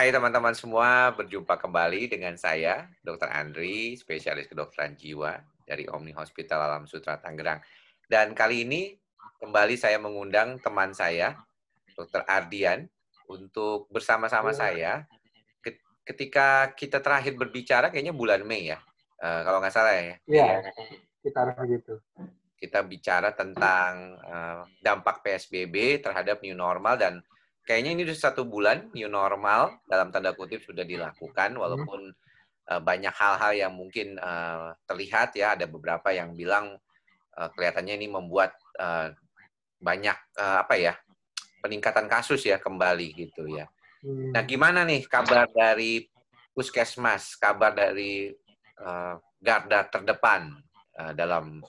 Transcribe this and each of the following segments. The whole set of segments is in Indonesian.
Hai teman-teman semua, berjumpa kembali dengan saya, Dr. Andri, spesialis kedokteran jiwa dari Omni Hospital Alam Sutra Tangerang. Dan kali ini kembali saya mengundang teman saya, Dr. Ardian, untuk bersama-sama saya. Ketika kita terakhir berbicara, kayaknya bulan Mei ya, uh, kalau nggak salah ya. Iya, kita begitu. Kita bicara tentang uh, dampak PSBB terhadap new normal dan kayaknya ini sudah satu bulan new normal dalam tanda kutip sudah dilakukan hmm. walaupun uh, banyak hal-hal yang mungkin uh, terlihat ya ada beberapa yang bilang uh, kelihatannya ini membuat uh, banyak uh, apa ya peningkatan kasus ya kembali gitu ya. Hmm. Nah gimana nih kabar dari puskesmas, kabar dari uh, garda terdepan uh, dalam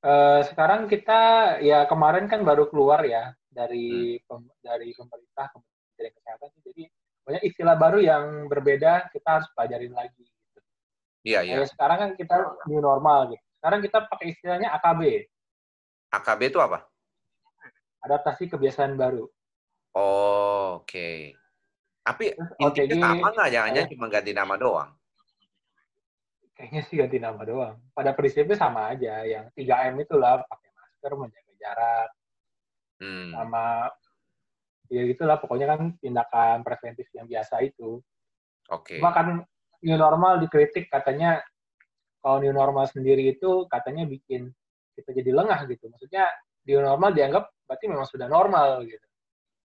Uh, sekarang kita ya kemarin kan baru keluar ya dari hmm. pem, dari pemerintah Kementerian Kesehatan jadi banyak istilah baru yang berbeda kita harus pelajarin lagi gitu. Iya, iya. sekarang kan kita new normal gitu. Sekarang kita pakai istilahnya AKB. AKB itu apa? Adaptasi kebiasaan baru. Oh, oke. Okay. Tapi intinya sama nggak? Jangan-jangan eh, cuma ganti nama doang kayaknya sih ganti nama doang. Pada prinsipnya sama aja, yang 3M itulah pakai masker, menjaga jarak, hmm. sama ya gitulah pokoknya kan tindakan preventif yang biasa itu. Oke. Okay. Cuma kan new normal dikritik katanya kalau new normal sendiri itu katanya bikin kita jadi lengah gitu. Maksudnya new normal dianggap berarti memang sudah normal gitu.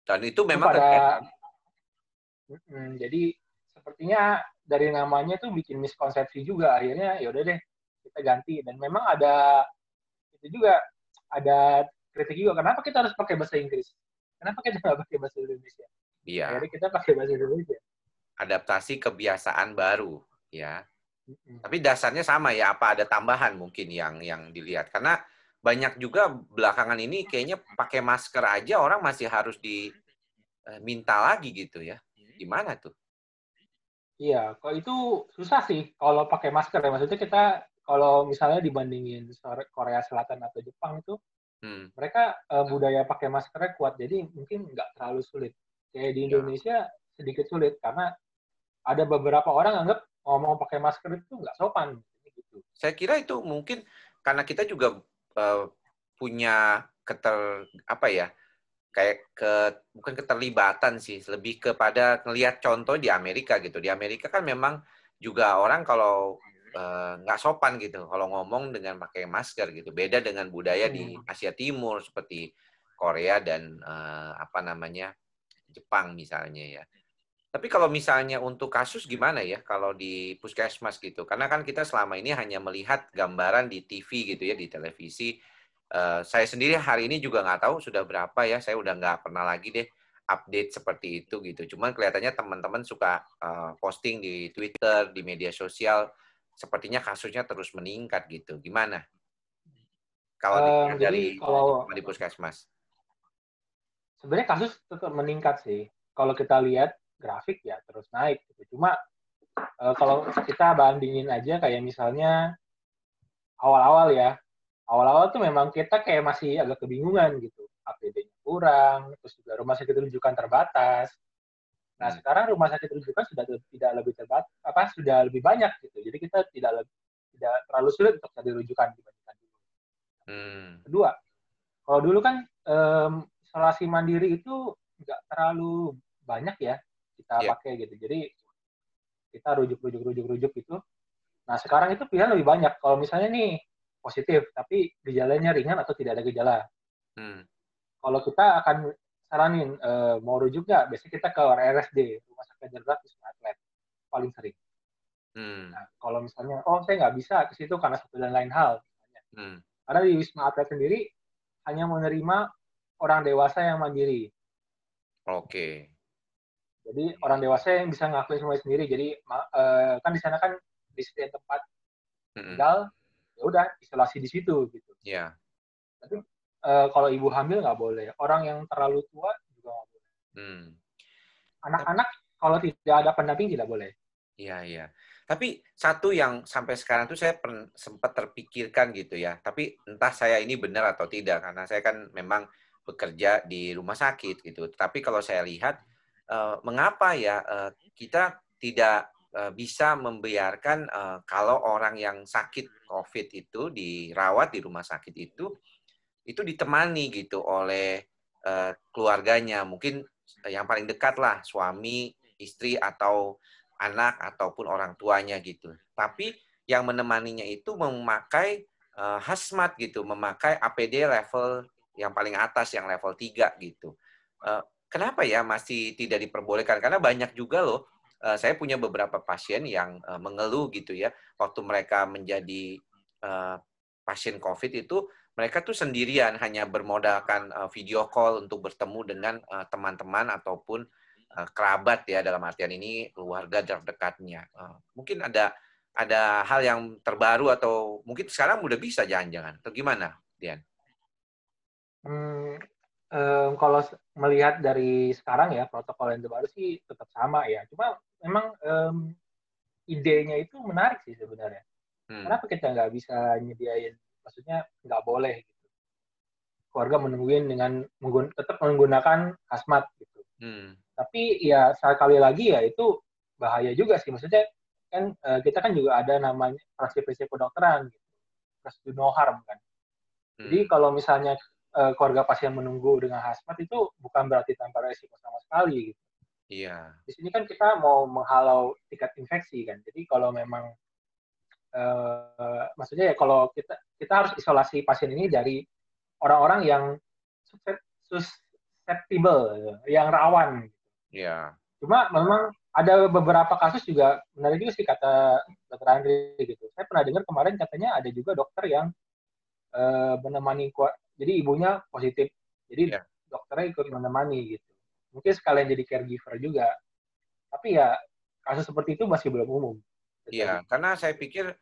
Dan itu memang pada, hmm, jadi sepertinya dari namanya tuh bikin miskonsepsi juga. Akhirnya ya udah deh kita ganti. Dan memang ada itu juga ada kritik juga kenapa kita harus pakai bahasa Inggris? Kenapa kita nggak pakai bahasa Indonesia? Iya. Jadi kita pakai bahasa Indonesia. Adaptasi kebiasaan baru ya. Tapi dasarnya sama ya apa ada tambahan mungkin yang yang dilihat. Karena banyak juga belakangan ini kayaknya pakai masker aja orang masih harus diminta eh, lagi gitu ya. Gimana tuh Iya, kalau itu susah sih kalau pakai masker ya. Maksudnya kita kalau misalnya dibandingin Korea Selatan atau Jepang itu, hmm. mereka uh, budaya pakai maskernya kuat, jadi mungkin nggak terlalu sulit. Kayak di iya. Indonesia sedikit sulit karena ada beberapa orang anggap ngomong pakai masker itu nggak sopan. Gitu. Saya kira itu mungkin karena kita juga uh, punya keter apa ya kayak ke bukan keterlibatan sih, lebih kepada ngelihat contoh di Amerika gitu. Di Amerika kan memang juga orang kalau eh, nggak uh, sopan gitu kalau ngomong dengan pakai masker gitu. Beda dengan budaya di hmm. Asia Timur seperti Korea dan uh, apa namanya Jepang misalnya ya. Tapi kalau misalnya untuk kasus gimana ya kalau di puskesmas gitu? Karena kan kita selama ini hanya melihat gambaran di TV gitu ya di televisi Uh, saya sendiri hari ini juga nggak tahu sudah berapa ya. Saya udah nggak pernah lagi deh update seperti itu gitu. Cuman kelihatannya teman-teman suka uh, posting di Twitter, di media sosial, sepertinya kasusnya terus meningkat gitu. Gimana? Kalau um, dari kalau di puskesmas? Sebenarnya kasus tetap meningkat sih. Kalau kita lihat grafik ya terus naik gitu. Cuma uh, kalau kita bandingin aja kayak misalnya awal-awal ya awal-awal tuh memang kita kayak masih agak kebingungan gitu. APD-nya kurang, terus juga rumah sakit rujukan terbatas. Nah, hmm. sekarang rumah sakit rujukan sudah tidak lebih terbatas, apa sudah lebih banyak gitu. Jadi kita tidak lebih, tidak terlalu sulit untuk cari rujukan dibandingkan dulu. Hmm. Kedua, kalau dulu kan um, isolasi mandiri itu nggak terlalu banyak ya kita yeah. pakai gitu. Jadi kita rujuk rujuk rujuk rujuk gitu. Nah sekarang itu pilihan lebih banyak. Kalau misalnya nih positif, tapi gejalanya ringan atau tidak ada gejala. Hmm. Kalau kita akan saranin e, mau rujuk nggak, biasanya kita ke RSD, Rumah Sakit Darurat Wisma Atlet, paling sering. Hmm. Nah, kalau misalnya, oh saya nggak bisa ke situ karena satu dan lain hal, hmm. karena di Wisma Atlet sendiri hanya menerima orang dewasa yang mandiri. Oke. Okay. Jadi orang dewasa yang bisa ngelakuin semuanya sendiri. Jadi uh, kan di sana kan di setiap tempat tinggal ya udah isolasi di situ gitu. Iya. Tapi uh, kalau ibu hamil nggak boleh. Orang yang terlalu tua juga nggak boleh. Hmm. Anak-anak kalau tidak ada pendamping tidak boleh. Iya iya. Tapi satu yang sampai sekarang tuh saya sempat terpikirkan gitu ya. Tapi entah saya ini benar atau tidak karena saya kan memang bekerja di rumah sakit gitu. Tapi kalau saya lihat uh, mengapa ya uh, kita tidak bisa membiarkan uh, kalau orang yang sakit COVID itu dirawat di rumah sakit itu itu ditemani gitu oleh uh, keluarganya, mungkin yang paling dekat lah suami, istri atau anak ataupun orang tuanya gitu. Tapi yang menemaninya itu memakai uh, hazmat gitu, memakai APD level yang paling atas yang level 3 gitu. Kenapa ya masih tidak diperbolehkan? Karena banyak juga loh uh, saya punya beberapa pasien yang uh, mengeluh gitu ya waktu mereka menjadi uh, pasien COVID itu mereka tuh sendirian hanya bermodalkan uh, video call untuk bertemu dengan teman-teman uh, ataupun uh, kerabat ya dalam artian ini keluarga terdekatnya. Uh, mungkin ada ada hal yang terbaru atau mungkin sekarang udah bisa jangan-jangan atau gimana, Dian? Hmm, um, kalau melihat dari sekarang ya protokol yang terbaru sih tetap sama ya. Cuma memang um, idenya itu menarik sih sebenarnya. Hmm. Kenapa kita nggak bisa nyediain? Maksudnya nggak boleh gitu. Keluarga menungguin dengan menggun tetap menggunakan hazmat gitu. Hmm. Tapi ya sekali lagi ya itu bahaya juga sih. Maksudnya kan uh, kita kan juga ada namanya prinsip-prinsip kedokteran gitu. Prosedur no harm kan. Hmm. Jadi kalau misalnya uh, keluarga pasien menunggu dengan hazmat itu bukan berarti tanpa resiko sama sekali gitu. Iya. Di sini kan kita mau menghalau tingkat infeksi kan. Jadi kalau memang uh, maksudnya ya kalau kita kita harus isolasi pasien ini dari orang-orang yang susceptible, yang rawan. Iya. Cuma memang ada beberapa kasus juga menarik juga sih kata dokter Andri gitu. Saya pernah dengar kemarin katanya ada juga dokter yang uh, menemani jadi ibunya positif. Jadi yeah. dokternya ikut menemani gitu. Mungkin sekalian jadi caregiver juga. Tapi ya kasus seperti itu masih belum umum. Iya, karena saya pikir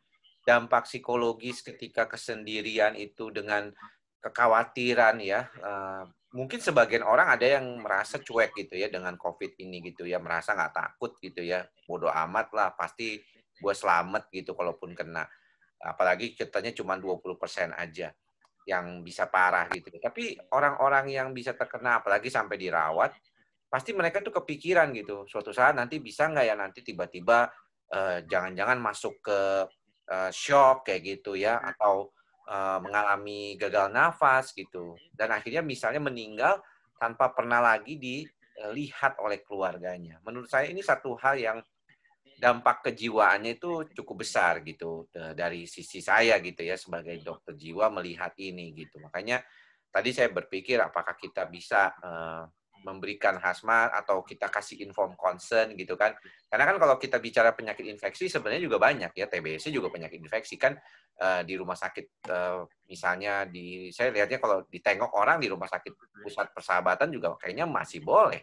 dampak psikologis ketika kesendirian itu dengan kekhawatiran ya uh, mungkin sebagian orang ada yang merasa cuek gitu ya dengan COVID ini gitu ya, merasa nggak takut gitu ya, bodoh amat lah, pasti gue selamat gitu kalaupun kena. Apalagi ceritanya cuma 20% aja yang bisa parah gitu. Tapi orang-orang yang bisa terkena, apalagi sampai dirawat, pasti mereka tuh kepikiran gitu, suatu saat nanti bisa nggak ya nanti tiba-tiba uh, jangan-jangan masuk ke uh, shock kayak gitu ya, atau uh, mengalami gagal nafas gitu dan akhirnya misalnya meninggal tanpa pernah lagi dilihat oleh keluarganya. Menurut saya ini satu hal yang dampak kejiwaannya itu cukup besar gitu dari sisi saya gitu ya sebagai dokter jiwa melihat ini gitu. Makanya tadi saya berpikir apakah kita bisa uh, memberikan hazmat atau kita kasih inform concern gitu kan. Karena kan kalau kita bicara penyakit infeksi sebenarnya juga banyak ya, TBC juga penyakit infeksi kan uh, di rumah sakit uh, misalnya di saya lihatnya kalau ditengok orang di rumah sakit pusat persahabatan juga kayaknya masih boleh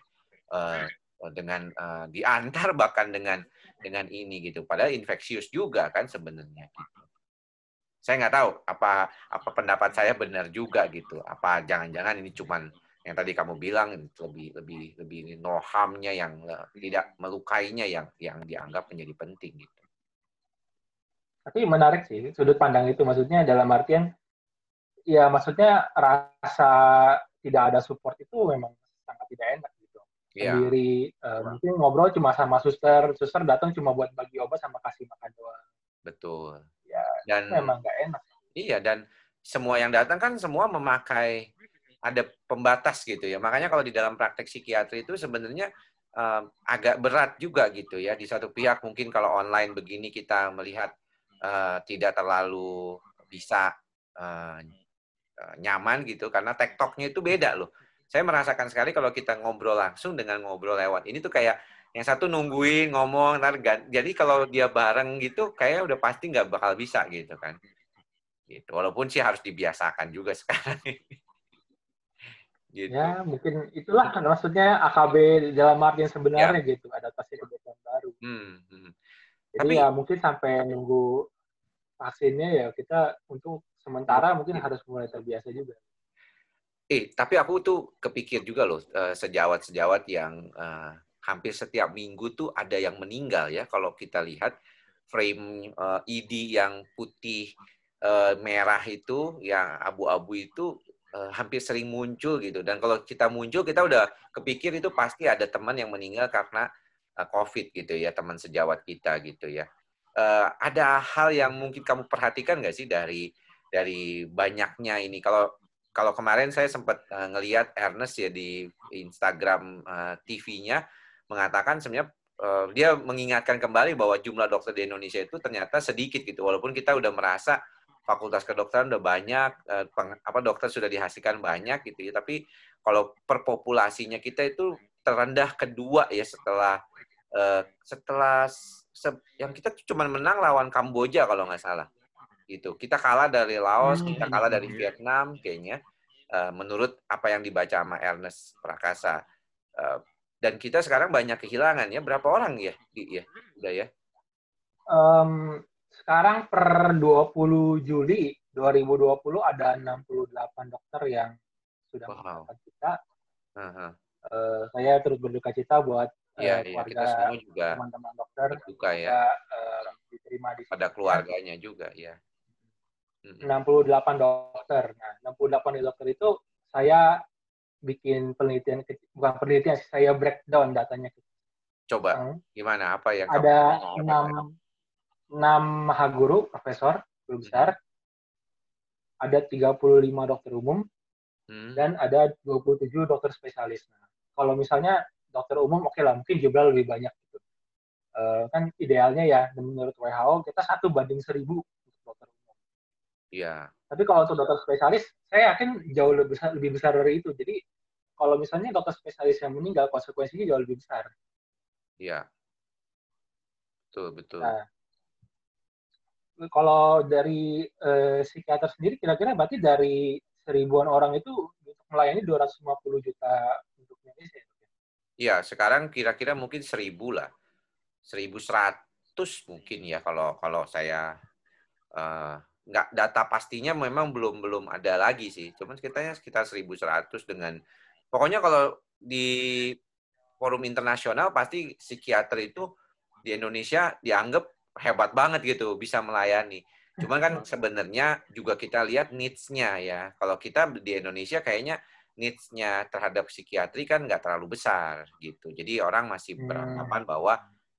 uh, dengan uh, diantar bahkan dengan dengan ini gitu. Padahal infeksius juga kan sebenarnya gitu. Saya nggak tahu apa apa pendapat saya benar juga gitu. Apa jangan-jangan ini cuman yang tadi kamu bilang lebih lebih lebih no harm-nya yang uh, tidak melukainya yang yang dianggap menjadi penting gitu. Tapi menarik sih sudut pandang itu maksudnya dalam artian ya maksudnya rasa tidak ada support itu memang sangat tidak enak. Yeah. Sendiri uh, mungkin ngobrol cuma sama suster, suster datang cuma buat bagi obat sama kasih makan doang. Betul. Ya, dan memang nggak enak. Iya dan semua yang datang kan semua memakai ada pembatas gitu ya. Makanya kalau di dalam praktek psikiatri itu sebenarnya um, agak berat juga gitu ya. Di satu pihak mungkin kalau online begini kita melihat uh, tidak terlalu bisa uh, nyaman gitu karena tektoknya itu beda loh. Saya merasakan sekali kalau kita ngobrol langsung dengan ngobrol lewat ini tuh kayak yang satu nungguin ngomong jadi kalau dia bareng gitu kayak udah pasti nggak bakal bisa gitu kan gitu walaupun sih harus dibiasakan juga sekarang Gitu. Ya, mungkin itulah maksudnya AKB dalam artian sebenarnya ya. gitu, adaptasi kebiasaan baru. Hmm, hmm. Jadi Tapi, ya mungkin sampai nunggu vaksinnya ya kita untuk sementara mungkin harus mulai terbiasa juga. Eh, tapi aku tuh kepikir juga loh eh, sejawat-sejawat yang uh, hampir setiap minggu tuh ada yang meninggal ya. Kalau kita lihat frame uh, ID yang putih uh, merah itu, yang abu-abu itu uh, hampir sering muncul gitu. Dan kalau kita muncul, kita udah kepikir itu pasti ada teman yang meninggal karena uh, COVID gitu ya, teman sejawat kita gitu ya. Uh, ada hal yang mungkin kamu perhatikan nggak sih dari dari banyaknya ini? Kalau kalau kemarin saya sempat uh, ngelihat Ernest ya di Instagram uh, TV-nya mengatakan sebenarnya uh, dia mengingatkan kembali bahwa jumlah dokter di Indonesia itu ternyata sedikit gitu. Walaupun kita udah merasa fakultas kedokteran udah banyak uh, apa dokter sudah dihasilkan banyak gitu ya. Tapi kalau perpopulasinya kita itu terendah kedua ya setelah setelah se, yang kita cuma menang lawan Kamboja kalau nggak salah gitu. Kita kalah dari Laos, kita hmm. kalah dari Vietnam kayaknya uh, menurut apa yang dibaca sama Ernest Prakasa. Uh, dan kita sekarang banyak kehilangan ya. Berapa orang ya? Iya, udah ya. Um, sekarang per 20 Juli 2020 ada 68 dokter yang sudah wow. kita. Uh -huh. uh, saya terus berduka cita buat ya, uh, keluarga kita semua juga teman-teman dokter berduka ya. uh, diterima di pada keluarganya juga ya. 68 dokter. Nah, 68 dokter itu saya bikin penelitian bukan penelitian saya breakdown datanya. Coba hmm. gimana apa yang ada enam enam mahaguru profesor guru besar. Hmm. Ada 35 dokter umum hmm. dan ada 27 dokter spesialis. Nah, kalau misalnya dokter umum oke okay lah mungkin jumlah lebih banyak gitu. Uh, kan idealnya ya menurut WHO kita satu banding seribu Iya. Tapi kalau untuk dokter spesialis, saya yakin jauh lebih besar, lebih besar dari itu. Jadi kalau misalnya dokter spesialis yang meninggal, konsekuensinya jauh lebih besar. Iya. Betul, betul. Nah, kalau dari eh, psikiater sendiri, kira-kira berarti dari seribuan orang itu untuk melayani 250 juta untuk Indonesia. Iya, sekarang kira-kira mungkin seribu lah. Seribu seratus mungkin ya kalau kalau saya uh, nggak data pastinya memang belum belum ada lagi sih. Cuman sekitarnya sekitar 1.100 dengan pokoknya kalau di forum internasional pasti psikiater itu di Indonesia dianggap hebat banget gitu bisa melayani. Cuman kan sebenarnya juga kita lihat needs-nya ya. Kalau kita di Indonesia kayaknya needs-nya terhadap psikiatri kan nggak terlalu besar gitu. Jadi orang masih hmm. beranggapan bahwa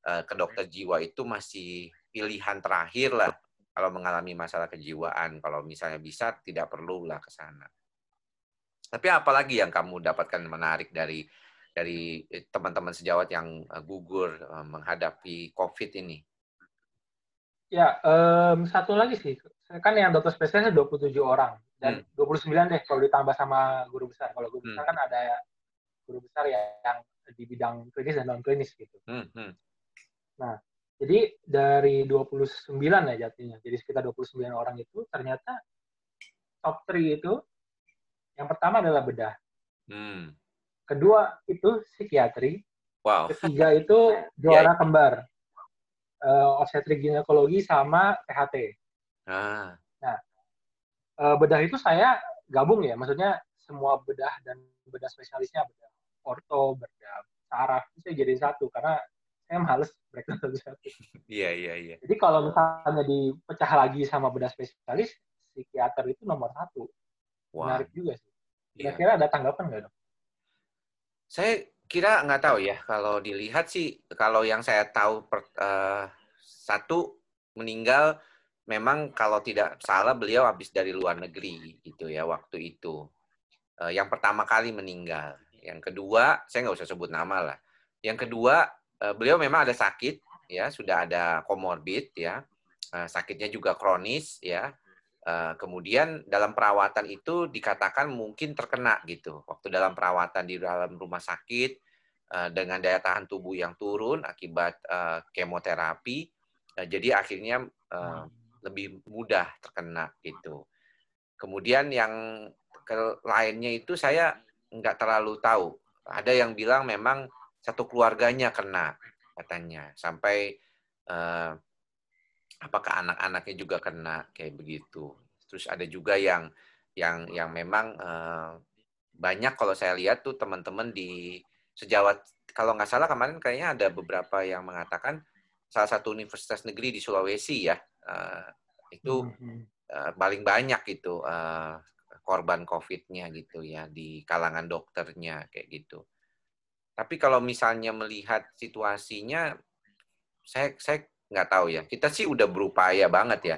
uh, ke dokter jiwa itu masih pilihan terakhir lah kalau mengalami masalah kejiwaan, kalau misalnya bisa tidak perlulah ke sana. Tapi apalagi yang kamu dapatkan menarik dari dari eh, teman-teman sejawat yang eh, gugur eh, menghadapi COVID ini? Ya, um, satu lagi sih, kan yang dokter spesialis 27 orang dan hmm. 29 deh kalau ditambah sama guru besar. Kalau guru besar hmm. kan ada guru besar ya yang di bidang klinis dan non klinis gitu. Hmm. Hmm. Nah, jadi dari 29 ya jatuhnya. Jadi sekitar 29 orang itu ternyata top 3 itu yang pertama adalah bedah. Hmm. Kedua itu psikiatri. Wow. Ketiga itu juara yeah. kembar. Uh, obstetrik ginekologi sama THT. Ah. Nah, uh, bedah itu saya gabung ya. Maksudnya semua bedah dan bedah spesialisnya bedah orto, bedah saraf itu saya jadi satu karena saya males breakdown satu-satu. Iya, iya, iya. Jadi kalau misalnya dipecah lagi sama bedah spesialis, psikiater itu nomor satu. Wow. Menarik juga sih. Iya. Kira-kira ada tanggapan nggak dok? Saya kira nggak tahu ya. Kalau dilihat sih, kalau yang saya tahu per, uh, satu meninggal memang kalau tidak salah beliau habis dari luar negeri gitu ya waktu itu. Uh, yang pertama kali meninggal. Yang kedua, saya nggak usah sebut nama lah. Yang kedua, beliau memang ada sakit ya sudah ada komorbid ya. Uh, sakitnya juga kronis ya. Uh, kemudian dalam perawatan itu dikatakan mungkin terkena gitu. Waktu dalam perawatan di dalam rumah sakit dengan daya tahan tubuh yang turun akibat kemoterapi jadi akhirnya lebih mudah terkena gitu. Kemudian yang lainnya itu saya nggak terlalu tahu. Ada yang bilang memang satu keluarganya kena katanya. Sampai uh, apakah anak-anaknya juga kena kayak begitu. Terus ada juga yang yang yang memang uh, banyak kalau saya lihat tuh teman-teman di sejawat kalau nggak salah kemarin kayaknya ada beberapa yang mengatakan salah satu universitas negeri di Sulawesi ya uh, itu uh, paling banyak itu uh, korban COVID-nya gitu ya di kalangan dokternya kayak gitu. Tapi kalau misalnya melihat situasinya, saya saya nggak tahu ya. Kita sih udah berupaya banget ya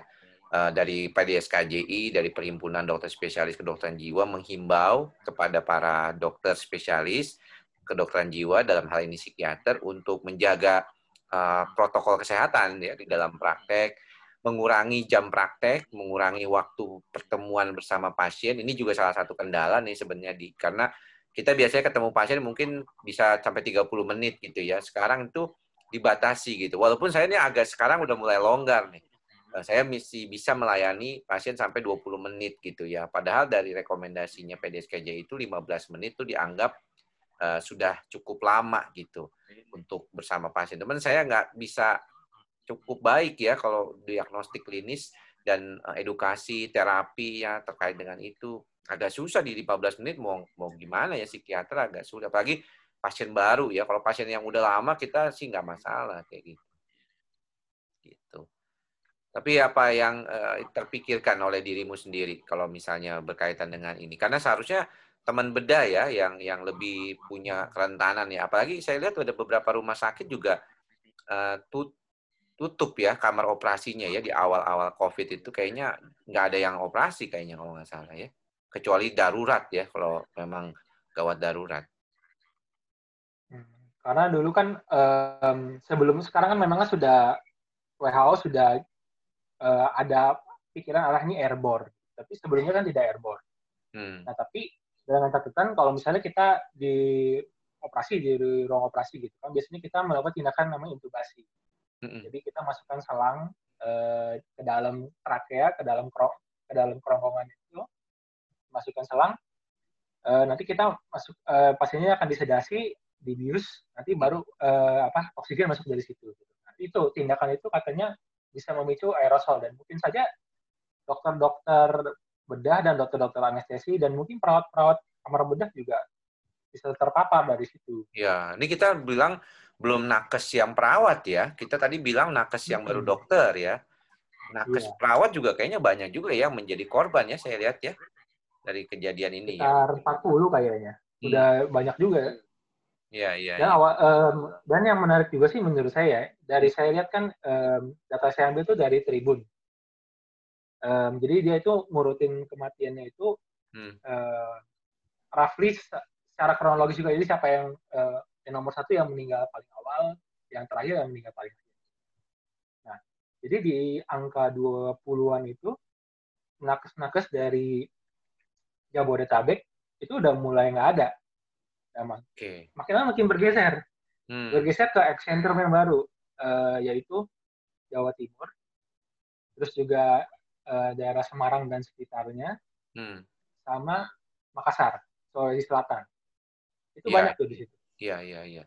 uh, dari PDSKJI, dari Perhimpunan Dokter Spesialis Kedokteran Jiwa menghimbau kepada para dokter spesialis kedokteran jiwa dalam hal ini psikiater untuk menjaga uh, protokol kesehatan ya di dalam praktek, mengurangi jam praktek, mengurangi waktu pertemuan bersama pasien. Ini juga salah satu kendala nih sebenarnya di karena kita biasanya ketemu pasien mungkin bisa sampai 30 menit gitu ya. Sekarang itu dibatasi gitu. Walaupun saya ini agak sekarang udah mulai longgar nih. Eh, saya misi bisa melayani pasien sampai 20 menit gitu ya. Padahal dari rekomendasinya PDSKJ itu 15 menit itu dianggap uh, sudah cukup lama gitu untuk bersama pasien. Teman saya nggak bisa cukup baik ya kalau diagnostik klinis dan uh, edukasi terapi ya terkait dengan itu agak susah di 15 menit mau mau gimana ya psikiater agak sulit. Apalagi pasien baru ya. Kalau pasien yang udah lama kita sih nggak masalah kayak gitu. Gitu. Tapi apa yang uh, terpikirkan oleh dirimu sendiri kalau misalnya berkaitan dengan ini? Karena seharusnya teman bedah ya yang yang lebih punya kerentanan ya. Apalagi saya lihat ada beberapa rumah sakit juga tut, tutup ya kamar operasinya ya di awal-awal covid itu. Kayaknya nggak ada yang operasi kayaknya kalau nggak salah ya kecuali darurat ya kalau memang gawat darurat. Hmm, karena dulu kan um, sebelum sekarang kan memang sudah WHO sudah uh, ada pikiran arah ini airborne, tapi sebelumnya kan tidak airborne. Hmm. Nah tapi dengan catatan kalau misalnya kita di operasi di ruang operasi gitu kan biasanya kita melakukan tindakan namanya intubasi. Hmm. Jadi kita masukkan selang uh, ke dalam trakea, ke dalam ke dalam kerongkongan masukkan selang uh, nanti kita masuk uh, pasiennya akan disedasi dibius nanti baru uh, apa oksigen masuk dari situ nah, itu tindakan itu katanya bisa memicu aerosol dan mungkin saja dokter-dokter bedah dan dokter-dokter anestesi dan mungkin perawat-perawat kamar bedah juga bisa terpapar dari situ. Ya, ini kita bilang belum nakes yang perawat ya. Kita tadi bilang nakes yang baru dokter ya. Nakes ya. perawat juga kayaknya banyak juga ya menjadi korban ya saya lihat ya dari kejadian ini ya? Sekitar ya? 40 kayaknya. Hmm. Udah banyak juga. Iya, iya. Dan, ya. awal, um, dan yang menarik juga sih menurut saya, dari saya lihat kan um, data saya ambil itu dari Tribun. Um, jadi dia itu ngurutin kematiannya itu hmm. uh, roughly secara kronologis juga. Jadi siapa yang, uh, yang nomor satu yang meninggal paling awal, yang terakhir yang meninggal paling akhir. Nah, jadi di angka 20-an itu, nakes-nakes dari Jabodetabek itu udah mulai nggak ada. Emang. Okay. Makin lama makin bergeser. Hmm. Bergeser ke epicentrum yang baru, uh, yaitu Jawa Timur. Terus juga uh, daerah Semarang dan sekitarnya. Hmm. Sama Makassar, Sulawesi Selatan. Itu ya. banyak tuh di situ. Iya, iya, iya.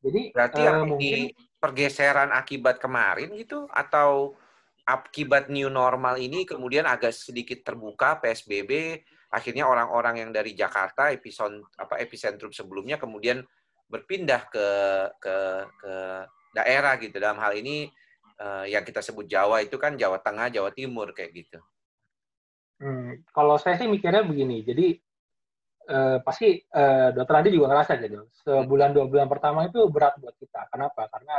Jadi berarti uh, mungkin pergeseran akibat kemarin gitu atau akibat new normal ini kemudian agak sedikit terbuka PSBB akhirnya orang-orang yang dari Jakarta epicentrum apa epicentrum sebelumnya kemudian berpindah ke ke ke daerah gitu dalam hal ini uh, yang kita sebut Jawa itu kan Jawa Tengah Jawa Timur kayak gitu. Hmm, kalau saya sih mikirnya begini jadi uh, pasti uh, dokter Andi juga ngerasa gitu sebulan dua bulan pertama itu berat buat kita kenapa karena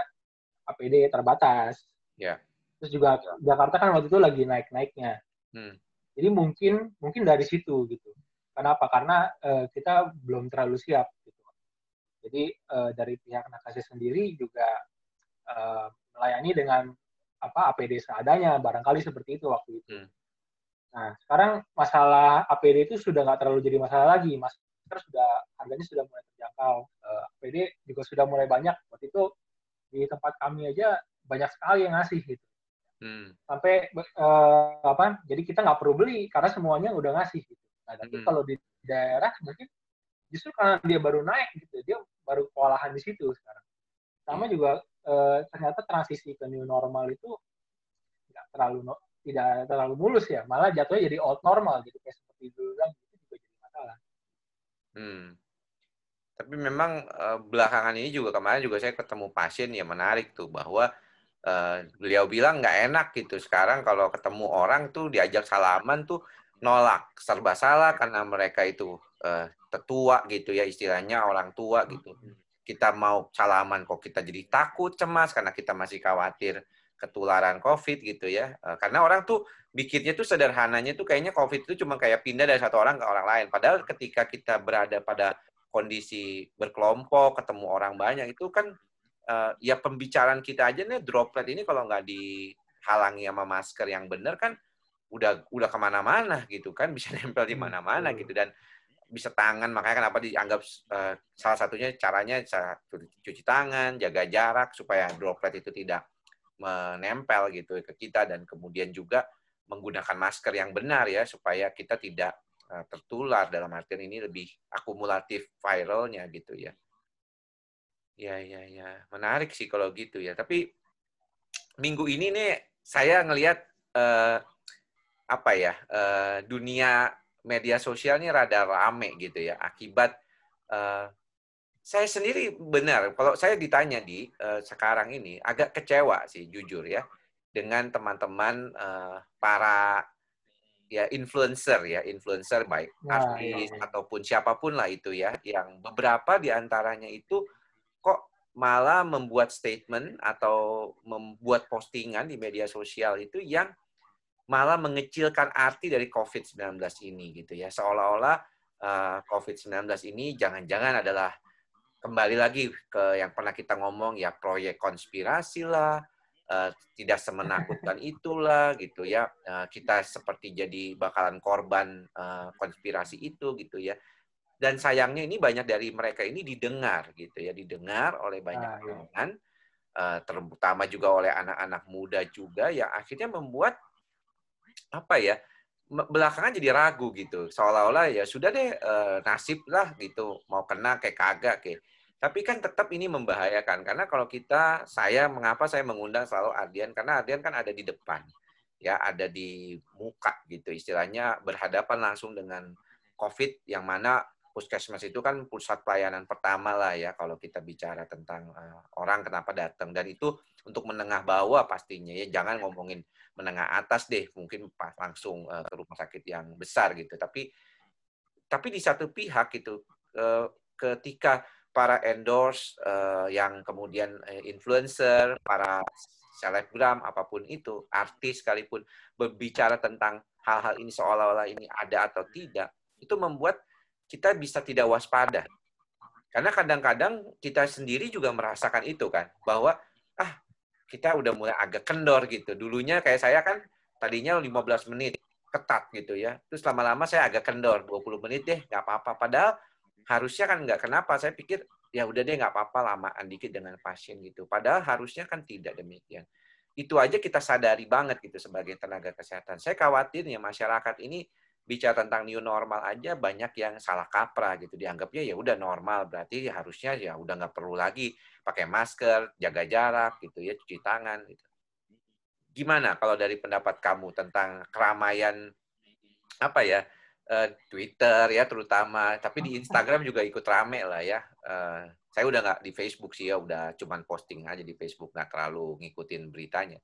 APD terbatas. Ya. Terus juga Jakarta kan waktu itu lagi naik naiknya. Hmm jadi mungkin mungkin dari situ gitu. Kenapa? Karena uh, kita belum terlalu siap gitu. Jadi uh, dari pihak nakasnya sendiri juga uh, melayani dengan apa APD seadanya, barangkali seperti itu waktu itu. Hmm. Nah, sekarang masalah APD itu sudah nggak terlalu jadi masalah lagi. Masker sudah harganya sudah mulai terjangkau. Uh, APD juga sudah mulai banyak. Waktu itu di tempat kami aja banyak sekali yang ngasih gitu. Hmm. Sampai uh, apa? Jadi kita nggak perlu beli karena semuanya udah ngasih gitu. Nah, tapi hmm. kalau di daerah mungkin justru karena dia baru naik gitu, dia baru kewalahan di situ sekarang. Sama hmm. juga uh, ternyata transisi ke new normal itu nggak terlalu no, tidak terlalu mulus ya, malah jatuhnya jadi old normal gitu kayak seperti dulu kan itu juga jadi masalah. Hmm. Tapi memang uh, belakangan ini juga kemarin juga saya ketemu pasien yang menarik tuh bahwa uh, beliau bilang nggak enak gitu sekarang kalau ketemu orang tuh diajak salaman tuh nolak serba salah karena mereka itu uh, tetua gitu ya istilahnya orang tua gitu. Kita mau salaman kok kita jadi takut, cemas karena kita masih khawatir ketularan COVID gitu ya. Uh, karena orang tuh bikinnya tuh sederhananya tuh kayaknya COVID itu cuma kayak pindah dari satu orang ke orang lain. Padahal ketika kita berada pada kondisi berkelompok, ketemu orang banyak itu kan uh, ya pembicaraan kita aja nih droplet ini kalau nggak dihalangi sama masker yang benar kan udah udah ke mana-mana gitu kan bisa nempel di mana-mana gitu. Dan bisa tangan makanya kenapa dianggap uh, salah satunya caranya cuci tangan jaga jarak supaya droplet itu tidak menempel gitu ke kita. Dan kemudian juga menggunakan masker yang benar ya supaya kita tidak uh, tertular. Dalam artian ini lebih akumulatif viralnya gitu ya ya ya ya menarik sih kalau gitu ya. Tapi minggu ini nih saya ngelihat uh, apa ya uh, dunia media sosial ini rada rame gitu ya. Akibat uh, saya sendiri benar kalau saya ditanya di uh, sekarang ini agak kecewa sih jujur ya dengan teman-teman uh, para ya influencer ya influencer baik nah, artis ya, ya. ataupun siapa pun lah itu ya yang beberapa di antaranya itu kok malah membuat statement atau membuat postingan di media sosial itu yang malah mengecilkan arti dari COVID-19 ini gitu ya. Seolah-olah uh, COVID-19 ini jangan-jangan adalah kembali lagi ke yang pernah kita ngomong ya proyek konspirasi lah, uh, tidak semenakutkan itulah gitu ya. Uh, kita seperti jadi bakalan korban uh, konspirasi itu gitu ya. Dan sayangnya ini banyak dari mereka ini didengar gitu ya, didengar oleh banyak ah, iya. orang, uh, terutama juga oleh anak-anak muda juga yang akhirnya membuat apa ya belakangan jadi ragu gitu. Seolah-olah ya sudah deh e, nasib lah gitu mau kena kayak kagak kayak. Tapi kan tetap ini membahayakan karena kalau kita saya mengapa saya mengundang selalu Ardian? Karena Ardian kan ada di depan ya ada di muka gitu istilahnya berhadapan langsung dengan COVID yang mana puskesmas itu kan pusat pelayanan pertama lah ya kalau kita bicara tentang uh, orang kenapa datang. Dan itu untuk menengah bawah pastinya ya jangan ngomongin menengah atas deh mungkin pas langsung uh, ke rumah sakit yang besar gitu. Tapi tapi di satu pihak itu uh, ketika para endorse uh, yang kemudian influencer para selebgram apa pun itu artis sekalipun berbicara tentang hal-hal ini seolah-olah ini ada atau tidak itu membuat kita bisa tidak waspada. Karena kadang-kadang kita sendiri juga merasakan itu kan, bahwa ah kita udah mulai agak kendor gitu. Dulunya kayak saya kan tadinya 15 menit ketat gitu ya. Terus lama-lama saya agak kendor, 20 menit deh nggak apa-apa. Padahal harusnya kan nggak kenapa. Saya pikir ya udah deh nggak apa-apa lamaan dikit dengan pasien gitu. Padahal harusnya kan tidak demikian. Itu aja kita sadari banget gitu sebagai tenaga kesehatan. Saya khawatir ya masyarakat ini bicara tentang new normal aja banyak yang salah kaprah gitu. Dianggapnya ya udah normal berarti harusnya ya udah nggak perlu lagi pakai masker jaga jarak gitu ya cuci tangan gitu. Gimana kalau dari pendapat kamu tentang keramaian apa ya uh, Twitter ya terutama tapi di Instagram juga ikut rame lah ya. Uh, saya udah nggak di Facebook sih ya udah cuman posting aja di Facebook nggak terlalu ngikutin beritanya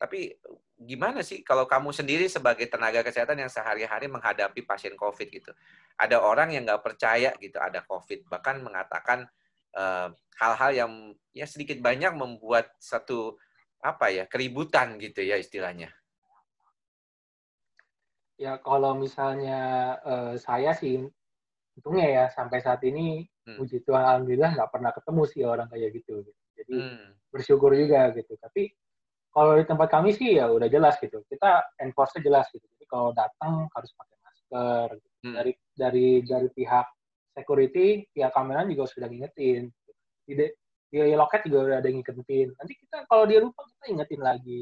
tapi gimana sih kalau kamu sendiri sebagai tenaga kesehatan yang sehari-hari menghadapi pasien COVID gitu? Ada orang yang nggak percaya gitu ada COVID, bahkan mengatakan hal eh, hal-hal yang ya sedikit banyak membuat satu apa ya keributan gitu ya istilahnya. Ya kalau misalnya uh, saya sih untungnya ya sampai saat ini hmm. puji Tuhan alhamdulillah nggak pernah ketemu sih orang kayak gitu. Jadi hmm. bersyukur juga gitu. Tapi kalau di tempat kami sih ya udah jelas gitu. Kita enforce jelas gitu. Jadi kalau datang harus pakai masker. Gitu. Hmm. Dari dari dari pihak security, pihak kamera juga sudah ngingetin. Di, di loket juga udah ada yang ngingetin. Nanti kita kalau dia lupa kita ingetin lagi.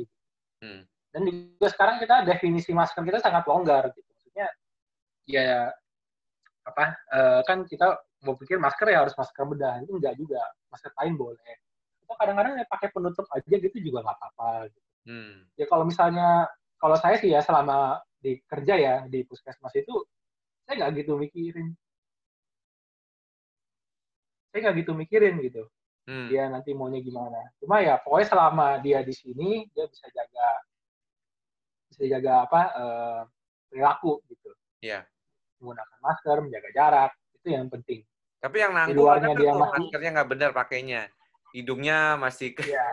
Hmm. Dan juga sekarang kita definisi masker kita sangat longgar gitu. Maksudnya ya apa uh, kan kita mau pikir masker ya harus masker bedah itu enggak juga masker kain boleh kadang-kadang ya pakai penutup aja gitu juga nggak apa-apa gitu. Hmm. ya kalau misalnya kalau saya sih ya selama di kerja ya di puskesmas itu saya nggak gitu mikirin saya nggak gitu mikirin gitu hmm. dia nanti maunya gimana cuma ya pokoknya selama dia di sini dia bisa jaga bisa jaga apa uh, perilaku gitu. Iya. Menggunakan masker, menjaga jarak, itu yang penting. Tapi yang nanggung Di luarnya dia masih- maskernya nggak benar pakainya. Hidungnya masih ke... Iya.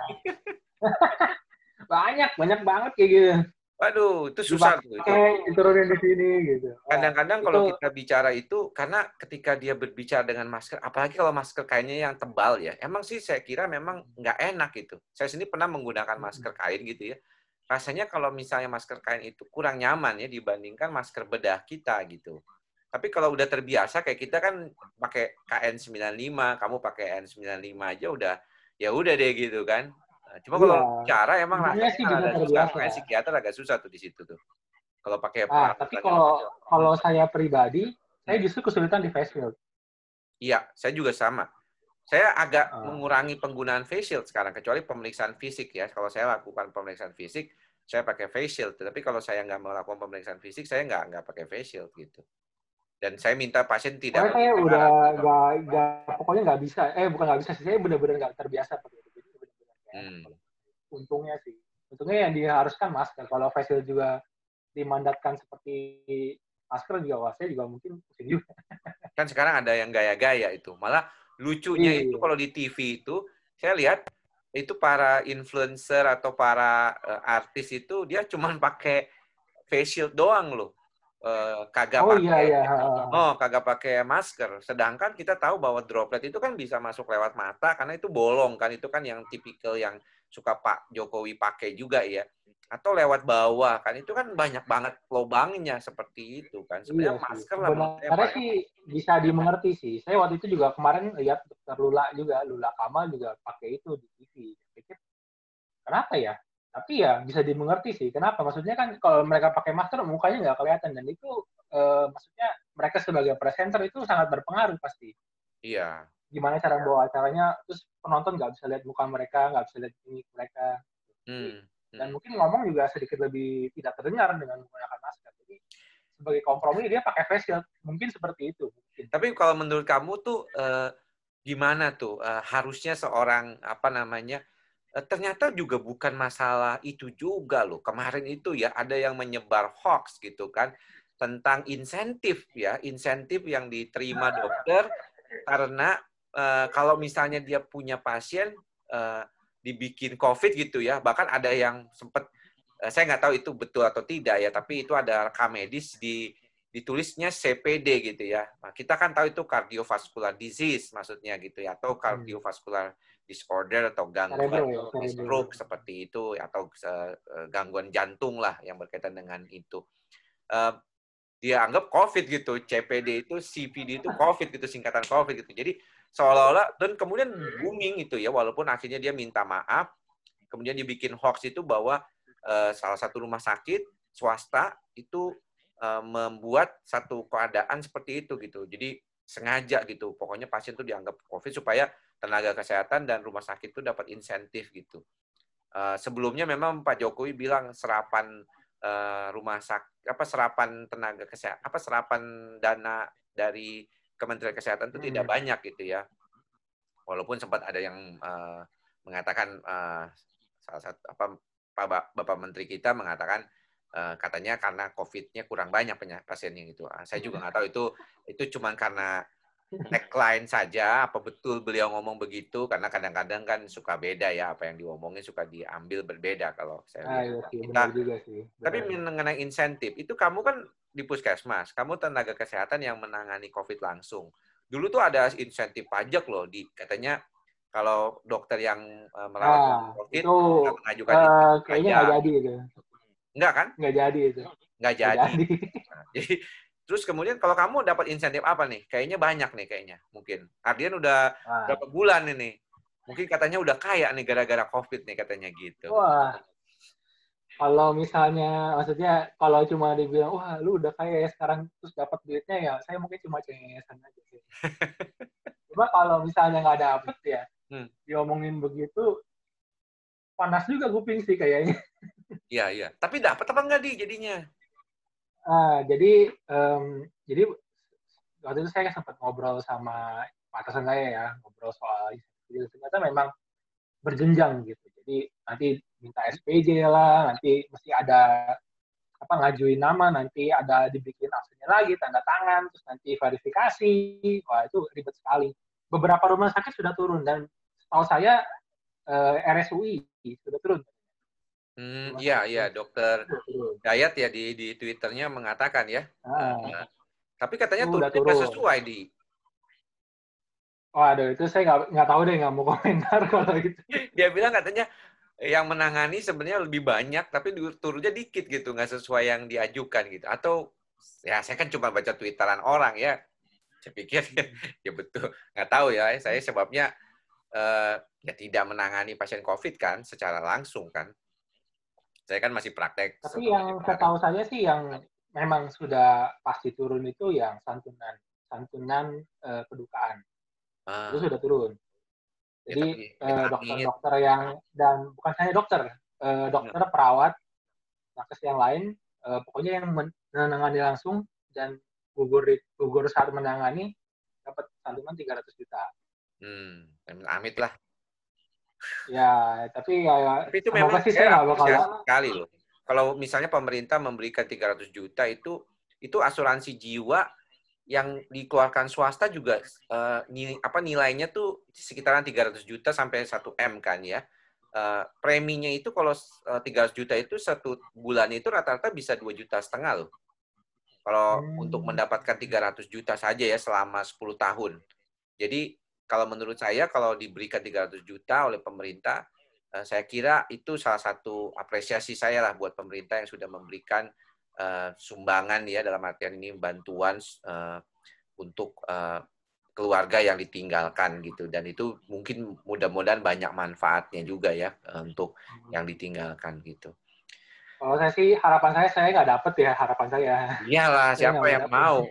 banyak, banyak banget kayak gitu. Waduh, itu susah tuh. itu. Diturunin di sini gitu. Kadang-kadang kalau itu- kita bicara itu, karena ketika dia berbicara dengan masker, apalagi kalau masker kainnya yang tebal ya, emang sih saya kira memang nggak enak gitu. Saya sendiri pernah menggunakan masker kain gitu ya. Rasanya kalau misalnya masker kain itu kurang nyaman ya dibandingkan masker bedah kita gitu. Tapi kalau udah terbiasa kayak kita kan pakai KN95, kamu pakai N95 aja udah ya udah deh gitu kan. Nah, Cuma kalau Iya. bicara emang rasanya juga agak susah. Makanya psikiater agak susah tuh di situ tuh. Kalau pakai Ah, tapi kalau kalau saya pribadi, saya justru kesulitan di face shield. Iya, saya juga sama. Saya agak Ah. mengurangi penggunaan face shield sekarang, kecuali pemeriksaan fisik ya. Kalau saya lakukan pemeriksaan fisik, saya pakai face shield. Tapi kalau saya nggak melakukan pemeriksaan fisik, saya nggak nggak pakai face shield gitu. Dan saya minta pasien tidak. Pokoknya saya pakai udah nggak nggak pokoknya nggak bisa. Eh bukan nggak bisa sih, saya benar-benar nggak terbiasa pakai itu. Jadi benar-benar Hmm. Untungnya sih. Untungnya yang diharuskan masker. Kalau face shield juga dimandatkan seperti masker juga, wah saya juga mungkin pusing juga. Kan sekarang ada yang gaya-gaya itu. Malah lucunya Iya. itu kalau di TV itu, saya lihat itu para influencer atau para eh, artis itu dia cuman pakai face shield doang loh. Eh, kagak Oh pakai iya iya. Oh, kagak pakai masker. Sedangkan kita tahu bahwa droplet itu kan bisa masuk lewat mata karena itu bolong kan. Itu kan yang tipikal yang suka Pak Jokowi pakai juga ya. Atau lewat bawah kan. Itu kan banyak banget lubangnya seperti itu kan. Sebenarnya Iya masker lah Sebenarnya Pak. sih bisa dimengerti sih. Saya waktu itu juga kemarin lihat dokter Lula juga, Lula Kamal juga pakai itu di TV. Pikir kenapa ya? Tapi ya bisa dimengerti sih. Kenapa? Maksudnya kan kalau mereka pakai masker mukanya nggak kelihatan dan itu eh, maksudnya mereka sebagai presenter itu sangat berpengaruh pasti. Iya. Gimana cara bawa acaranya, terus penonton nggak bisa lihat muka mereka, nggak bisa lihat mimik mereka. Hmm. Dan mungkin ngomong juga sedikit lebih tidak terdengar dengan menggunakan masker. Jadi sebagai kompromi dia pakai face shield. Mungkin seperti itu. Mungkin. Tapi kalau menurut kamu tuh eh, gimana tuh eh, harusnya seorang apa namanya ternyata juga bukan masalah itu juga loh. Kemarin itu ya ada yang menyebar hoax gitu kan tentang insentif ya, insentif yang diterima dokter karena eh, kalau misalnya dia punya pasien eh, dibikin COVID gitu ya, bahkan ada yang sempat eh, saya nggak tahu itu betul atau tidak ya, tapi itu ada rekam medis di ditulisnya CPD gitu ya. Nah, kita kan tahu itu cardiovascular disease maksudnya gitu ya atau cardiovascular disorder atau gangguan Cerebral ya, stroke seperti itu atau eh, gangguan jantung lah yang berkaitan dengan itu. Eh, dia anggap COVID gitu, CPD itu CPD itu COVID gitu singkatan COVID gitu. Jadi seolah-olah dan kemudian booming itu ya walaupun akhirnya dia minta maaf, kemudian dibikin hoax itu bahwa eh, salah satu rumah sakit swasta itu membuat satu keadaan seperti itu gitu. Jadi sengaja gitu. Pokoknya pasien itu dianggap COVID supaya tenaga kesehatan dan rumah sakit itu dapat insentif gitu. Eh, sebelumnya memang Pak Jokowi bilang serapan eh, rumah sakit apa serapan tenaga kesehatan apa serapan dana dari Kementerian Kesehatan itu tidak Hmm. banyak gitu ya. Walaupun sempat ada yang eh, mengatakan eh, salah satu apa Pak Ba- Bapak Menteri kita mengatakan eh, katanya karena COVID-nya kurang banyak penya- pasiennya gitu. Ah, saya juga nggak tahu itu itu cuma karena tagline saja apa betul beliau ngomong begitu karena kadang-kadang kan suka beda ya apa yang diomongin suka diambil berbeda kalau saya Ah, lihat. iya sih, Kita- juga sih. tapi mengenai insentif, itu kamu kan di puskesmas, kamu tenaga kesehatan yang menangani COVID langsung. Dulu tuh ada insentif pajak loh, di katanya kalau dokter yang eh, merawat Ah, COVID itu mengajukan insentif kayaknya nggak jadi itu. Enggak kan? Nggak jadi itu. Nggak Nggak jadi. jadi. Terus kemudian kalau kamu dapat insentif apa nih? Kayaknya banyak nih kayaknya, mungkin. Ardian udah Nah, berapa bulan ini? Mungkin katanya udah kaya nih gara-gara COVID nih katanya gitu. wah, kalau misalnya, maksudnya kalau cuma dibilang, wah lu udah kaya ya sekarang terus dapat duitnya ya, saya mungkin cuma cengengesan aja sih. Cuma kalau misalnya nggak dapet ya, Hmm. diomongin begitu, panas juga kuping sih kayaknya. Iya, iya. Tapi dapat apa enggak di jadinya? Ah, jadi em, jadi waktu itu saya sempat ngobrol sama atasan saya ya, ngobrol soal jadi ternyata memang berjenjang gitu. Jadi nanti minta SPJ lah, nanti mesti ada apa ngajuin nama nanti ada dibikin absennya lagi tanda tangan terus nanti verifikasi. Wah itu ribet sekali. Beberapa rumah sakit sudah turun dan setahu saya eh, RSUI sudah turun Hmm, iya, iya, dokter Dayat ya di di Twitternya mengatakan ya. Ah. Uh, tapi katanya nggak turun. sesuai di. Waduh, itu saya nggak nggak tahu deh, nggak mau komentar kalau gitu. Dia bilang katanya yang menangani sebenarnya lebih banyak, tapi turunnya dikit gitu, nggak sesuai yang diajukan gitu. Atau ya saya kan cuma baca twitteran orang ya. Saya pikir ya, ya betul, nggak tahu ya. Saya sebabnya eh, ya tidak menangani pasien COVID kan secara langsung kan. Saya kan masih praktek. Tapi yang tenaga setahu saya sih yang memang sudah pasti turun itu yang santunan, santunan eh, kedukaan. Ah, Itu sudah turun. ya, Jadi tapi eh, dokter-dokter yang dan bukan hanya dokter, eh, dokter perawat, nakes yang lain, eh, pokoknya yang men- menangani langsung dan gugur gugur saat menangani dapat santunan 300 juta. Hmm, amit lah. Ya, tapi ya Tapi itu memang sih saya nggak bakal apresiasi sekali loh. Kalau misalnya pemerintah memberikan 300 juta itu itu asuransi jiwa yang dikeluarkan swasta juga eh, ni- apa nilainya tuh sekitaran 300 juta sampai 1 M kan ya. Eh, preminya itu kalau eh, 300 juta itu satu bulan itu rata-rata bisa 2 juta setengah loh. Kalau Hmm. untuk mendapatkan 300 juta saja ya selama 10 tahun. Jadi kalau menurut saya kalau diberikan 300 juta oleh pemerintah Eh, saya kira itu salah satu apresiasi saya lah buat pemerintah yang sudah memberikan eh, sumbangan ya dalam artian ini bantuan eh, untuk keluarga yang ditinggalkan gitu dan itu mungkin mudah-mudahan banyak manfaatnya juga ya untuk yang ditinggalkan gitu. Kalau saya sih harapan saya saya nggak dapet ya harapan saya. Iyalah siapa yang dapet. mau?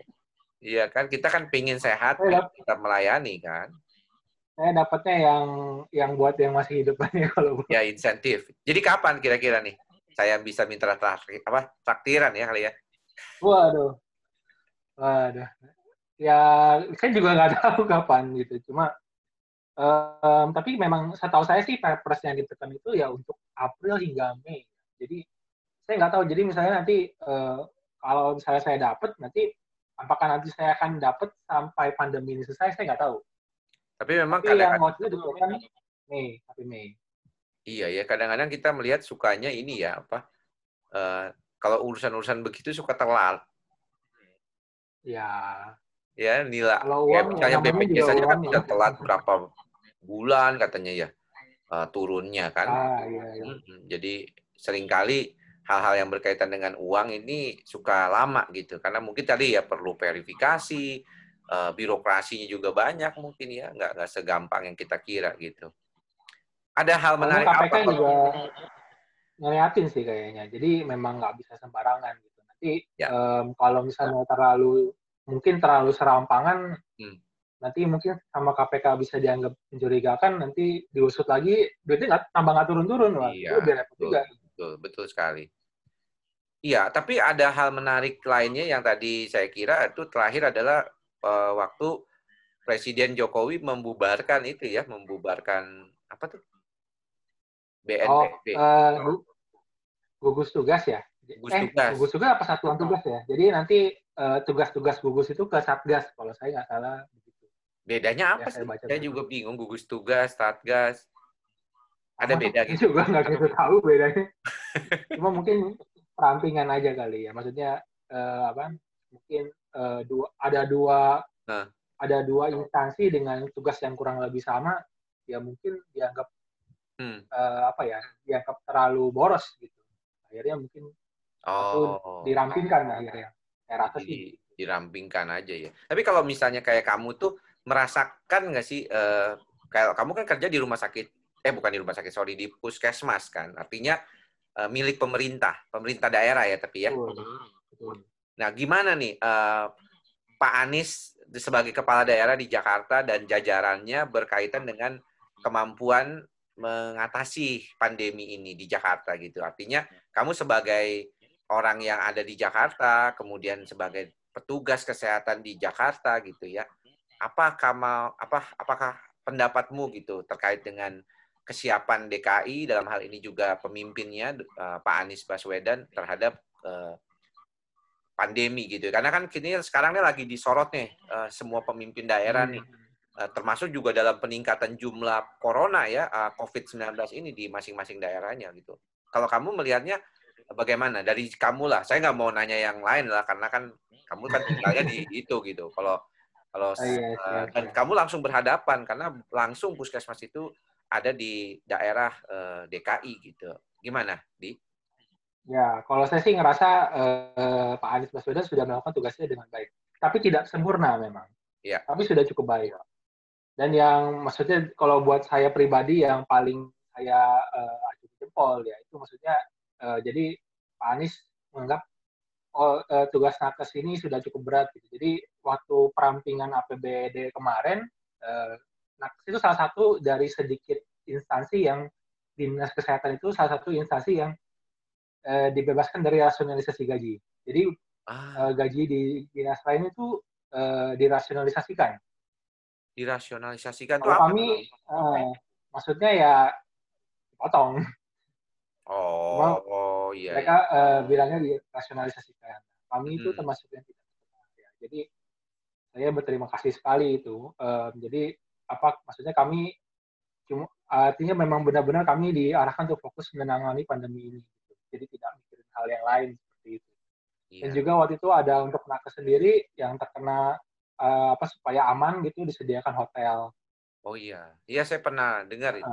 Iya kan kita kan pingin sehat, tetap melayani kan. Saya dapatnya yang yang buat yang masih hidup aja kalau Ya insentif. Jadi kapan kira-kira nih saya bisa minta traktir, apa traktiran ya kali ya? Waduh. Waduh. Ya, saya juga nggak tahu kapan gitu. Cuma, em, tapi memang setahu saya sih perpres yang ditekan itu ya untuk April hingga Mei. Jadi, saya nggak tahu. Jadi misalnya nanti, eh, kalau misalnya saya dapat, nanti apakah nanti saya akan dapat sampai pandemi ini selesai, saya nggak tahu. Tapi memang Tapi yang kadang-kadang waktu itu ditekan Mei, tapi Mei. iya ya kadang-kadang kita melihat sukanya ini ya apa? eh, kalau urusan-urusan begitu suka telat Ya, ya nilai Kalau ya, misalnya BPJS saja kan bisa ya. telat berapa bulan katanya ya eh, turunnya kan. ah, iya, iya. Jadi sering kali hal-hal yang berkaitan dengan uang ini suka lama gitu karena mungkin tadi ya perlu verifikasi eh, birokrasinya juga banyak mungkin ya nggak nggak segampang yang kita kira gitu ada hal menarik KPK apa juga ngeliatin sih kayaknya. Jadi memang nggak bisa sembarangan gitu. Nanti Ya. em, kalau misalnya terlalu mungkin terlalu serampangan, Hmm. nanti mungkin sama KPK bisa dianggap mencurigakan, nanti diusut lagi, duitnya nggak tambah nggak turun-turun, wah Iya, itu repot betul. juga. betul betul sekali iya tapi ada hal menarik lainnya yang tadi saya kira itu terakhir adalah eh, waktu Presiden Jokowi membubarkan itu ya membubarkan apa tuh Oh, BNPB eh, gu- gugus tugas ya? Gugus eh, tugas. gugus tugas apa satuan tugas ya? Jadi nanti eh, tugas-tugas gugus itu ke satgas, kalau saya nggak salah begitu. bedanya apa Ya, sih saya baca saya juga bingung gugus tugas satgas ada Sama beda gitu juga nggak gitu tahu bedanya. Cuma mungkin perampingan aja kali ya. Maksudnya eh, apa? Mungkin eh, dua ada dua Nah. ada dua instansi dengan tugas yang kurang lebih sama. Ya mungkin dianggap Hmm. eh, apa ya? Dianggap terlalu boros gitu. Akhirnya mungkin Oh, dirampingkan akhirnya. Saya rasa di, sih. dirampingkan aja ya. Tapi kalau misalnya kayak kamu tuh merasakan nggak sih, eh, kayak kamu kan kerja di rumah sakit, eh bukan di rumah sakit, sorry di puskesmas kan, artinya milik pemerintah, pemerintah daerah ya tapi ya. Betul. Betul. Nah gimana nih eh, Pak Anies sebagai kepala daerah di Jakarta dan jajarannya berkaitan dengan kemampuan mengatasi pandemi ini di Jakarta gitu. Artinya kamu sebagai orang yang ada di Jakarta, kemudian sebagai petugas kesehatan di Jakarta gitu ya. Apa kamu apa apakah pendapatmu gitu terkait dengan kesiapan DKI dalam hal ini juga pemimpinnya eh, Pak Anies Baswedan terhadap uh, pandemi gitu. Karena kan kini sekarang ini lagi disorot nih uh, semua pemimpin daerah nih. Uh, termasuk juga dalam peningkatan jumlah corona ya uh, COVID-19 ini di masing-masing daerahnya gitu. Kalau kamu melihatnya bagaimana dari kamu lah? Saya nggak mau nanya yang lain lah karena kan kamu kan tinggalnya di itu gitu. Kalau kalau oh, iya, uh, dan kamu langsung berhadapan karena langsung puskesmas itu ada di daerah uh, DKI gitu. Gimana, Di? Ya, kalau saya sih ngerasa eh, Pak Anies Baswedan sudah melakukan tugasnya dengan baik. Tapi tidak sempurna memang. Ya. Tapi sudah cukup baik. Dan yang maksudnya kalau buat saya pribadi yang paling saya uh, aju jempol ya itu maksudnya uh, jadi Pak Anies menganggap oh, uh, tugas nakes ini sudah cukup berat. Gitu. Jadi waktu perampingan APBD kemarin, uh, nakes itu salah satu dari sedikit instansi yang dinas kesehatan itu salah satu instansi yang eh, dibebaskan dari rasionalisasi gaji. Jadi ah. eh, gaji di dinas lain itu eh, dirasionalisasikan. Dirasionalisasikan itu apa? Kami eh, maksudnya ya potong. Oh, Cuma, oh iya. Mereka iya. Eh, bilangnya dirasionalisasikan. Kami itu hmm. termasuk yang tidak ya. Jadi saya berterima kasih sekali itu. Uh, jadi apa maksudnya kami cuma artinya memang benar-benar kami diarahkan untuk fokus menangani pandemi ini jadi tidak mikirin hal yang lain seperti itu. Iya. Dan juga waktu itu ada untuk nakes sendiri yang terkena uh, apa supaya aman gitu disediakan hotel. Oh iya, iya saya pernah dengar itu.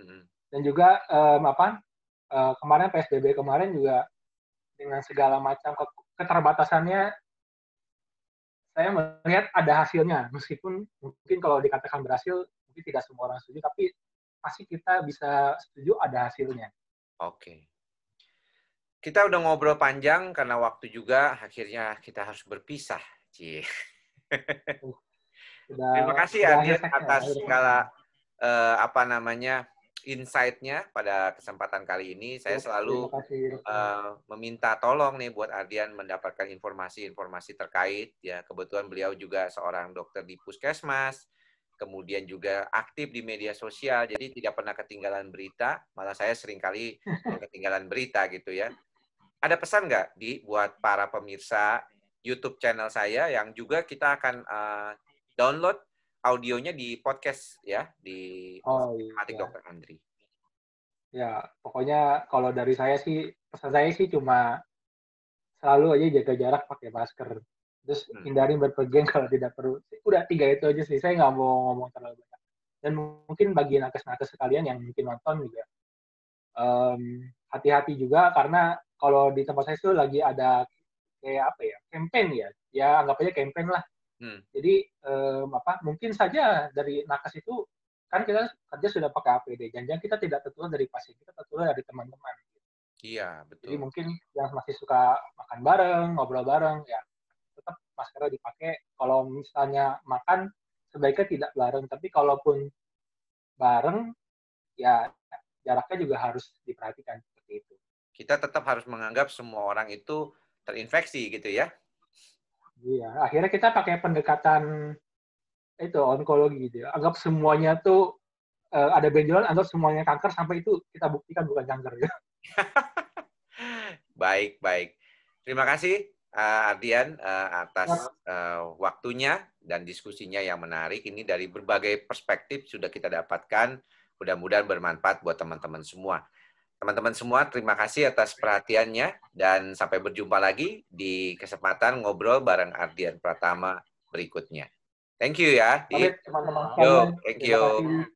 Uh, Dan juga um, apa uh, kemarin PSBB kemarin juga dengan segala macam keterbatasannya saya melihat ada hasilnya meskipun mungkin kalau dikatakan berhasil mungkin tidak semua orang setuju tapi pasti kita bisa setuju ada hasilnya Oke. Kita udah ngobrol panjang karena waktu juga akhirnya kita harus berpisah. Cie. Terima kasih Adit atas segala uh, apa namanya insight-nya pada kesempatan kali ini. Saya selalu uh, meminta tolong nih buat Ardian mendapatkan informasi-informasi terkait ya. Kebetulan beliau juga seorang dokter di puskesmas kemudian juga aktif di media sosial, jadi tidak pernah ketinggalan berita. Malah saya sering kali ketinggalan berita gitu ya. Ada pesan nggak di buat para pemirsa YouTube channel saya yang juga kita akan uh, download audionya di podcast ya di oh, iya. Dokter Andri. Ya, pokoknya kalau dari saya sih pesan saya sih cuma selalu aja jaga jarak pakai masker terus hmm. hindarin berpergian kalau tidak perlu. Udah tiga itu aja sih. Saya nggak mau ngomong terlalu banyak. Dan mungkin bagi nakes-nakes sekalian yang mungkin nonton juga hati hati-hati juga karena kalau di tempat saya itu lagi ada kayak apa ya campaign ya. Ya anggap aja campaign lah. Hmm. jadi um, apa mungkin saja dari nakes itu kan kita kerja sudah pakai APD jangan-jangan kita tidak tertular dari pasien kita tertular dari teman-teman. Iya betul. jadi mungkin yang masih suka makan bareng ngobrol bareng ya tetap maskernya dipakai. Kalau misalnya makan sebaiknya tidak bareng, tapi kalaupun bareng ya jaraknya juga harus diperhatikan seperti itu. Kita tetap harus menganggap semua orang itu terinfeksi gitu ya. Iya, akhirnya kita pakai pendekatan itu onkologi gitu ya. Anggap semuanya tuh uh, ada benjolan, anggap semuanya kanker sampai itu kita buktikan bukan kanker ya. baik, baik. Terima kasih uh, Ardian uh, atas uh, waktunya dan diskusinya yang menarik. Ini dari berbagai perspektif sudah kita dapatkan. Mudah-mudahan bermanfaat buat teman-teman semua. Teman-teman semua, terima kasih atas perhatiannya dan sampai berjumpa lagi di kesempatan ngobrol bareng Ardian Pratama berikutnya. Thank you ya. Yo, thank you.